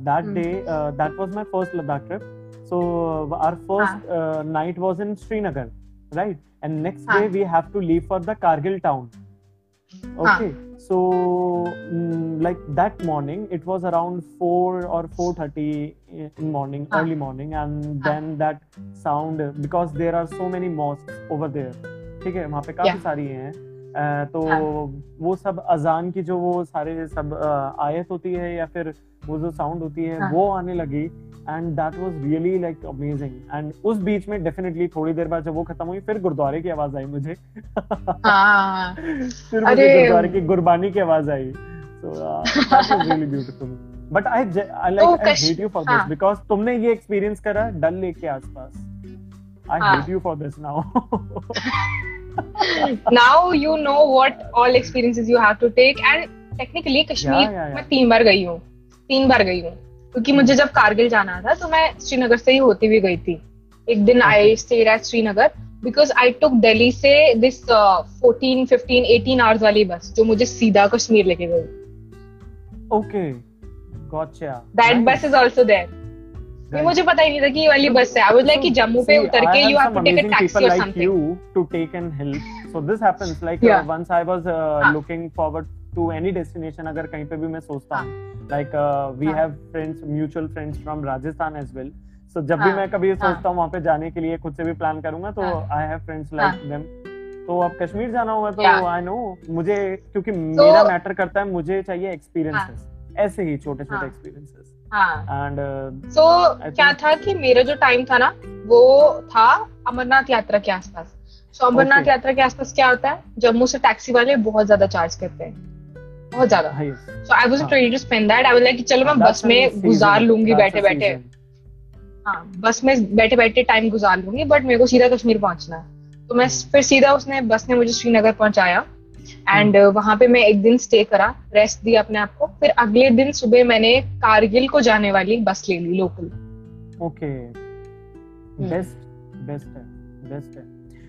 that Hmm. day uh, that was my first Ladakh trip. So uh, our first uh, night was in Srinagar, right? And next day हाँ. we have to leave for the Kargil town. Okay. So mm, like that morning, it was around four or four thirty in morning, हाँ. early morning, and हाँ. then that sound because there are so many mosques over there. ठीक है वहाँ पे काफ़ी. सारी हैं अ, तो हाँ. वो सब अजान की जो वो सारे सब आयत होती है या फिर वो जो साउंड होती है हाँ. वो आने लगी and that was really like amazing and उस बीच में डेफिनेटली थोड़ी देर बाद जब वो खत्म हुई फिर गुरुद्वारे की आवाज़ आई मुझे। हाँ। (laughs) फिर मुझे गुरुद्वारे की गुरबानी की आवाज़ आई। So really beautiful but I I like I hate you for. This because तुमने ये एक्सपीरियंस करा डल लेक के आसपास। आई हाँ. Hate you for this now now you know what all experiences you have to take. And technically Kashmir Yeah, yeah, yeah. मैं तीन बार गई हूँ। तीन बार गई हूँ। क्योंकि मुझे जब कारगिल जाना था तो मैं श्रीनगर से ही होती हुई गई थी। एक दिन I stayed at Srinagar because I took Delhi से this fourteen fifteen eighteen hours वाली बस जो मुझे सीधा कश्मीर लेके गई। Okay gotcha that bus is also there ये मुझे पता ही नहीं था कि ये वाली बस है आई वाज लाइक कि जम्मू पे उतर के you have to take a taxi और like something you to take and help. So this happens. Like Yeah. uh, once I was uh, Ah. looking forward to any destination अगर कहीं पे भी मैं सोचता हाँ। हूँ like we. Have friends mutual friends from Rajasthan as well so जब भी हाँ, मैं कभी हाँ। सोचता हूँ वहाँ पे जाने के लिए खुद से भी प्लान करूँगा तो। I have friends like them तो अब कश्मीर जाना हुआ तो. आई नो मुझे क्योंकि मेरा मैटर करता है मुझे चाहिए एक्सपीरियंसेस ऐसे ही छोटे छोटे। एक्सपीरियंसेस एंड तो I क्या था कि मेरा जो टाइम था ना वो था अमरनाथ यात्रा के आसपास। सो अमरनाथ. यात्रा के आसपास क्या होता है? जम्मू से टैक्सी वाले बहुत ज़्यादा चार्ज करते हैं। बहुत ज़्यादा। सो आई वाज हाँ। Ready to spend that I was like चलो मैं बस में गुजार लूँगी बैठे बैठे हाँ बस में बैठे बैठे टाइम गुजार लूँगी बट मेरे को सीधा कश्मीर पहुँचना है। तो मैं हम्म। फिर सीधा उसने बस ने मुझे श्रीनगर पहुँचाया। एंड uh, वहाँ पे मैं एक दिन स्टे करा रेस्ट दिया अपने आप को फिर अगले दिन सुबह मैंने कारगिल को जाने वाली बस ले ली local okay Hmm. Best best है बेस्ट है.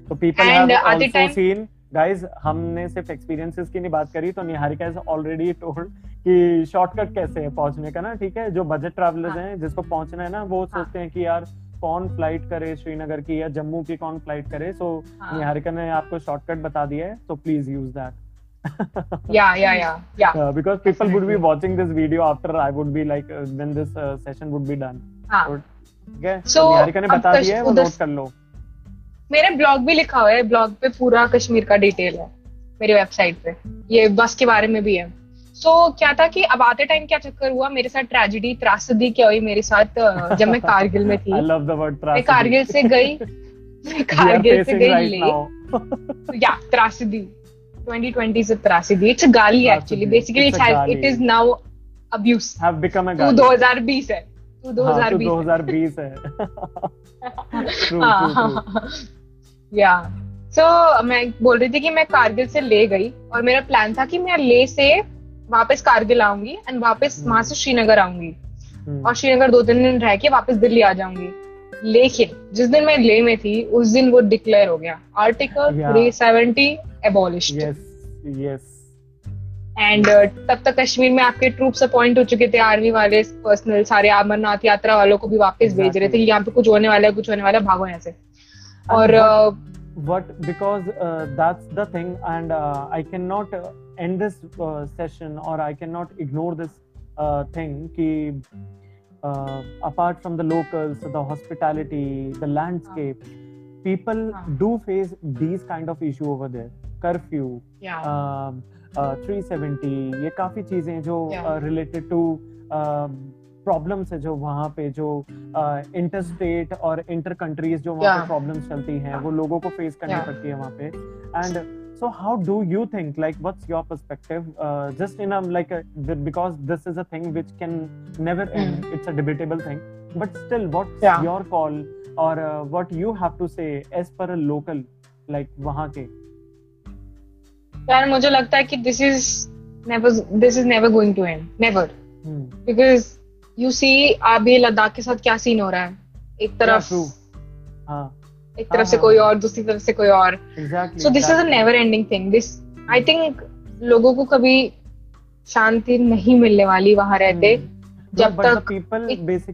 तो people have also seen guys हमने सिर्फ़ एक्सपीरियंसेस की नहीं बात करी तो निहारिका इज़ ऑलरेडी टोल्ड कि शॉर्टकट कैसे है पहुँचने का ना ठीक है? जो बजट ट्रैवलर्स हाँ। हैं जिसको पहुँचना है ना वो सोचते हैं कि यार कौन फ़्लाइट करे श्रीनगर की या जम्मू की कौन फ़्लाइट करे? सो हाँ। निहारिका ने आपको शॉर्टकट बता दिया है so please use that yeah yeah yeah yeah. (laughs) Uh, because people would be Definitely. watching this video after I would be like uh, when this uh, session would be done. हाँ. ठीक है So, Niharika ने बता दिया है वो note कर लो. मेरे ब्लॉग भी लिखा हुआ है ब्लॉग पे पूरा कश्मीर का डिटेल है मेरी वेबसाइट पे. ये बस के बारे में भी है. सो so, क्या था कि अब आते टाइम क्या चक्कर हुआ? मेरे साथ ट्रेजिडी त्रासदी क्या हुई मेरे साथ जब मैं कारगिल में थी। (laughs) (laughs) मैं कारगिल से गई। मैं कारगिल से गई right ले। या त्रासदी। 2020 से त्रासदी। इट्स गाली एक्चुअली बेसिकली इट गाली. Is now abuse become a तू guy. 2020 है। तू हाँ, तो 2020 है। 2020 है. या सो (laughs) मैं बोल रही थी कि मैं कारगिल से ले गई और मेरा प्लान था कि मैं ले से वापस कारगिल आऊँगी एंड वापस हम्म। वहाँ से श्रीनगर आऊँगी। हम्म, और श्रीनगर दो तीन दिन रह के वापस दिल्ली आ जाऊँगी। लेकिन जिस दिन मैं ले में थी उस दिन वो डिक्लेयर हो गया। Article Yeah. 370 abolished Yes, yes. And तब तक कश्मीर में आपके ट्रूप्स अपॉइंट हो चुके थे आर्मी वाले पर्सनल सारे अमरनाथ यात्रा वालों को भी वापस भेज रहे थे। कि यहाँ पे कुछ होने वाला है कुछ होने वाला है भागो यहाँ से। और what- what because uh, that's the thing and uh, i cannot uh, end this uh, session or i cannot ignore this uh, thing ki uh, apart from the locals the hospitality the landscape people हाँ. do face these kind of issue over there curfew yeah. um, uh, 370 ये काफ़ी चीज़ें जो. Related to problems है जो वहाँ पे जो इंटर स्टेट और इंटर कंट्रीज़ जो वहाँ पे प्रॉब्लम्स चलती हैं वो लोगों को फेस करनी Yeah. पड़ती है वहाँ पे and so how do you think like what's your perspective uh, just in a like a, because this is a thing which can never end it's a debatable thing but still what's Yeah. your call or uh, what you have to say as per a local like वहाँ के यार मुझे लगता है कि this is never this is never going to end never hmm. Because you see अभी लद्दाख के साथ क्या सीन हो रहा है एक तरफ़. हाँ एक तरफ़ से कोई और दूसरी तरफ़ से कोई और। So this is a ending thing this I think लोगों को कभी शांति नहीं मिलने वाली वहाँ रहते जब तक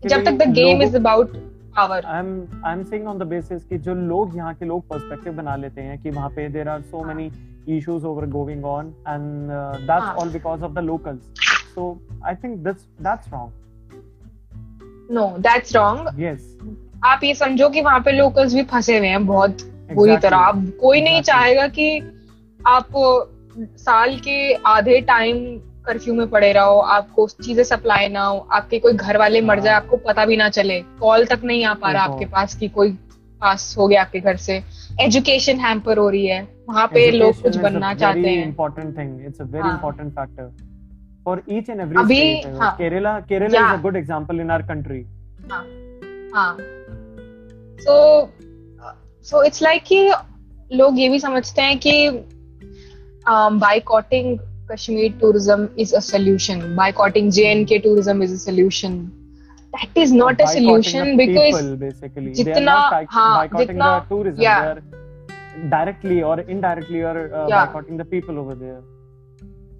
जब तक द गेम इज़ अबाउट जो लोग यहाँ के लोग बना लेते हैं कि वहाँ पे there are so many issues over going on and of the local wrong no that's आप ये समझो कि वहाँ पे लोकल्स भी फंसे हुए हैं बहुत बुरी exactly. तरह अब कोई exactly. नहीं चाहेगा कि आप साल के आधे टाइम कर्फ्यू में पड़े रहो आपको चीज़ें सप्लाई ना हो आपके कोई घर वाले मर जाए हाँ. आपको पता भी ना चले कॉल तक नहीं आ पा रहा आपके पास कि कोई पास हो गया आपके घर से एजुकेशन हैम्पर हो रही है वहाँ पे लोग कुछ बनना चाहते हैं important thing it's a very हाँ. important factor for each and every अभी, state uh, हाँ. Kerala Kerala Yeah. is a good example in our country हाँ सो सो इट्स लाइक कि लोग ये भी समझते हैं कि boycotting Kashmir tourism is a solution boycotting J and K tourism is a solution that is not a solution because जितना- हाँ, जितना- or indirectly or uh, Yeah. boycotting the people over there.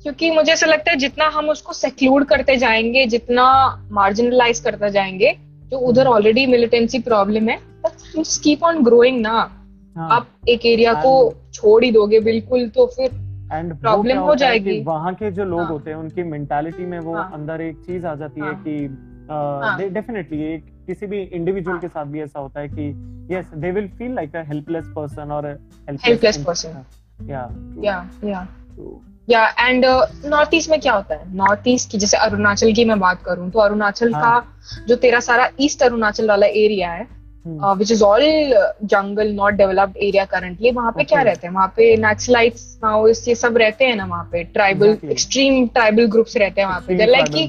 क्योंकि मुझे ऐसा लगता है जितना हम उसको सेक्लूड करते जाएँगे जितना मार्जिनलाइज करते जाएँगे जो उधर ऑलरेडी मिलिटेंसी प्रॉब्लम है कीप ऑन ग्रोइंग ना हाँ. आप एक एरिया को छोड़ ही दोगे बिल्कुल तो फिर एंड प्रॉब्लम हो जाएगी वहाँ के जो लोग हाँ. होते हैं उनकी मेंटालिटी में वो हाँ. अंदर एक चीज़ आ जाती है हाँ. कि. डेफिनेटली एक किसी भी इंडिविजुअल. के साथ भी ऐसा होता है कि yes they will feel like a helpless person और Helpless person. या या या या एंड नॉर्थ ईस्ट में क्या होता है नॉर्थ ईस्ट की जैसे अरुणाचल की मैं बात करूँ तो अरुणाचल हाँ. का जो तेरा सारा ईस्ट अरुणाचल वाला एरिया है which is all jungle not developed area currently वहाँ पे Okay. क्या रहते हैं? वहाँ पे नक्सलाइट्स माओइस्ट ये सब रहते हैं ना वहाँ पे? ट्राइबल एक्सट्रीम ट्राइबल ग्रुप्स रहते हैं वहाँ पे। लाइक कि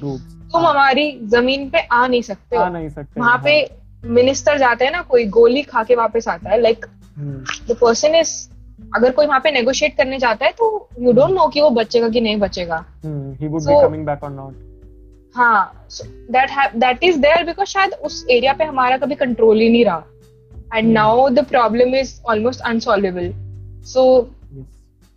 तुम हमारी ज़मीन पे आ नहीं सकते आ हो नहीं सकते वहाँ पे मिनिस्टर जाते हैं ना कोई गोली खा के वापस आता है। लाइक द पर्सन इज़ अगर कोई वहाँ पे नेगोशिएट करने जाता है तो यू डोंट नो कि वो बचेगा कि नहीं बचेगा। Would be So- coming back or not. हाँ that that is there because शायद उस एरिया पे हमारा कभी कंट्रोल ही नहीं रहा। And. Now the problem is almost unsolvable so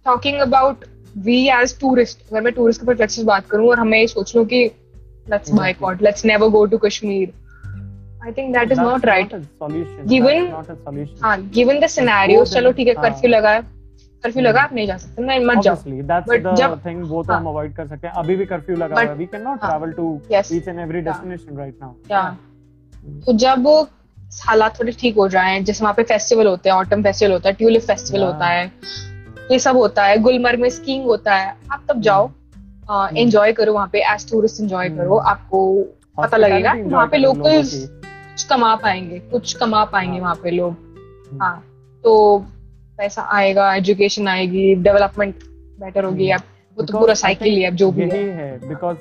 talking about we as tourist अगर मैं टूरिस्ट के परस्पेक्टिव से बात करूँ और हमें ये सोच लूँ कि let's Exactly. Boycott let's never go to Kashmir I think that is That's not right a solution. Given- that's not a solution. हाँ गिवन द सिनेरियो चलो ठीक है हाँ. कर्फ्यू लगा है कर्फ्यू लगा आप नहीं जा सकते नहीं मत जाओ। The जब- thing वो तो हाँ. हम अवॉइड कर सकते हैं। अभी भी कर्फ्यू लगा हुआ है। We can not. Travel to each and every destination right now तो जब हालात थोड़े ठीक हो जाएँ जैसे वहाँ पे फेस्टिवल होते हैं ऑटम फेस्टिवल होता है ट्यूलिप फेस्टिवल होता है ये सब होता है गुलमर्ग में स्कीइंग होता है आप तब जाओ एंजॉय करो वहाँ पे एज टूरिस्ट एंजॉय Hmm. करो आपको पता लगेगा वहाँ पे लोगों। कुछ कमा पाएँगे कुछ कमा पाएँगे हाँ. वहाँ पे लोग। हम्म, हाँ तो पैसा आएगा एजुकेशन आएगी डेवलपमेंट बेटर होगी Hmm. अब वो तो पूरा साइकिल ही है अब जो भी यही है है बिकॉज़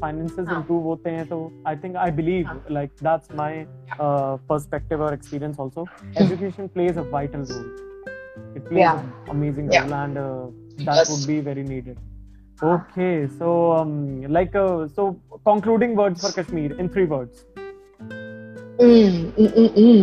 फाइनेंसेस हाँ. इंप्रूव होते हैं तो आई थिंक आई बिलीव हाँ. लाइक दैट्स माय पर्सपेक्टिव और experience also education plays a vital role it plays and uh, that Yes. would be very needed okay so um like uh, so concluding words for kashmir in three words Mm, mm, mm, mm.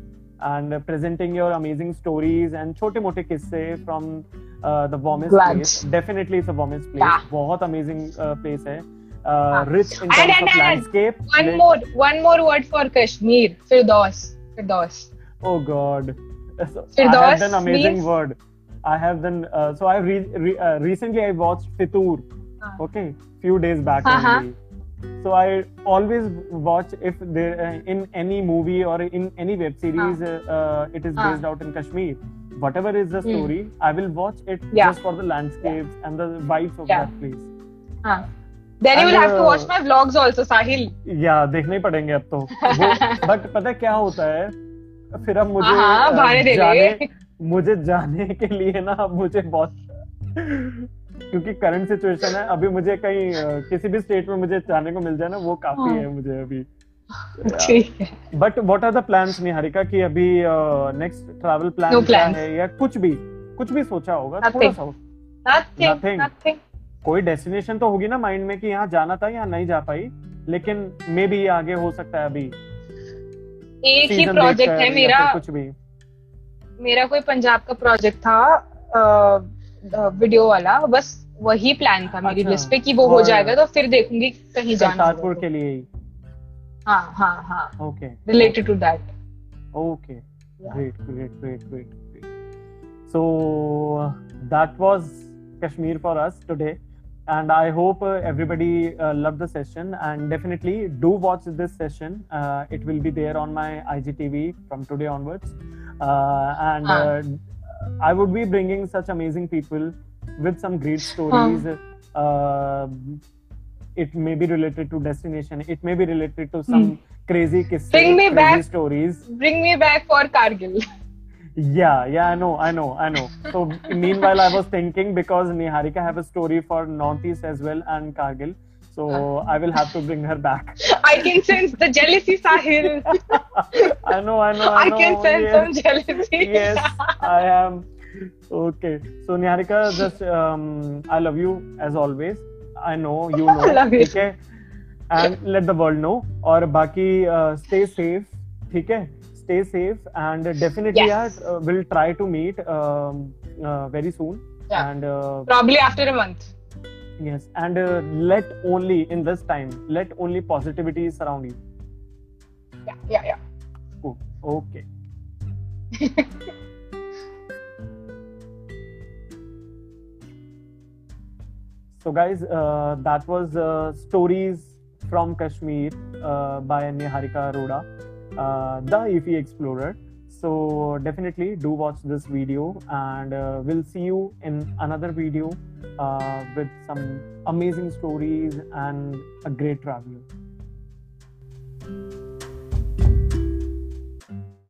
and uh, presenting your amazing stories and छोटे मोटे किस्से from uh, the warmest Glad. place definitely it's a warmest place Yeah. बहुत amazing uh, place है uh, हाँ. rich in terms and- and, of and- landscape One Like- more, one more word for Kashmir. Firdaus. Firdaus. oh god so I Firdaus have done amazing means- word I have done uh, so I re- re- uh, recently I watched Fitur हाँ. okay few days back Uh-huh. only so i always watch if there uh, in any movie or in any web series uh, uh, it is Uh. based out in kashmir whatever is the Hmm. story i will watch it Yeah. just for the landscapes yeah. and the vibes of Yeah. that place हाँ. Then you will have to uh, watch my vlogs also, Sahil. या देखने ही पड़ेंगे अब तो but पता है क्या होता है फिर अब मुझे हाँ, uh। जाने मुझे जाने के लिए ना अब मुझे बहुत क्योंकि करंट सिचुएशन है अभी मुझे कहीं किसी भी स्टेट में मुझे जाने को मिल जाए ना वो काफ़ी हाँ। है मुझे अभी but what are the plans Niharika कि अभी नेक्स्ट ट्रैवल प्लान क्या है या कुछ भी कुछ भी सोचा होगा थोड़ा सा Nothing. Nothing. Nothing. कोई डेस्टिनेशन तो होगी ना माइंड में कि यहाँ जाना था या नहीं जा पाई लेकिन मे भी आगे हो सकता है अभी एक ही प्रोजेक्ट है मेरा कुछ भी मेरा कोई पंजाब का प्रोजेक्ट था वीडियो वाला बस वही प्लान था मेरी अच्छा, लिस्ट पे कि वो हो जाएगा तो फिर देखूँगी कहीं जाना करतारपुर के तो। लिए ही हाँ हाँ हाँ okay related to that okay great great great great great so uh, that was kashmir for us today and i hope uh, everybody uh, loved the session and definitely do watch this session uh, it will be there on my igtv from today onwards uh, and Ah. uh, I would be bringing such amazing people with some great stories. Huh. it may be related to destination. It may be related to some. Hmm. Crazy kisses, bring me crazy back, stories. Bring me back for Kargil. Yeah, yeah, I know, I know, I know. So (laughs) meanwhile, I was thinking because Niharika have a story for Northeast as well and Kargil. so I will have to bring her back. (laughs) I can sense the jealousy Sahil (laughs) I know, I know, I I know. can sense yes, some jealousy. yes, I am. okay so niharika just (laughs) um, i love you as always i know you know Love you. ठीक है and let the world know और बाकी uh, stay safe ठीक है stay safe and definitely Yes. yeah, uh, we'll try to meet um, uh, very soon Yeah. and uh, Probably after a month. yes and uh, let only in this time let only positivity surround you. Yeah, yeah, yeah. cool. Okay. (laughs) So guys uh, that was uh, stories from kashmir uh, by niharika arora uh, the efi explorer so definitely do watch this video and uh, we'll see you in another video uh, with some amazing stories and a great travel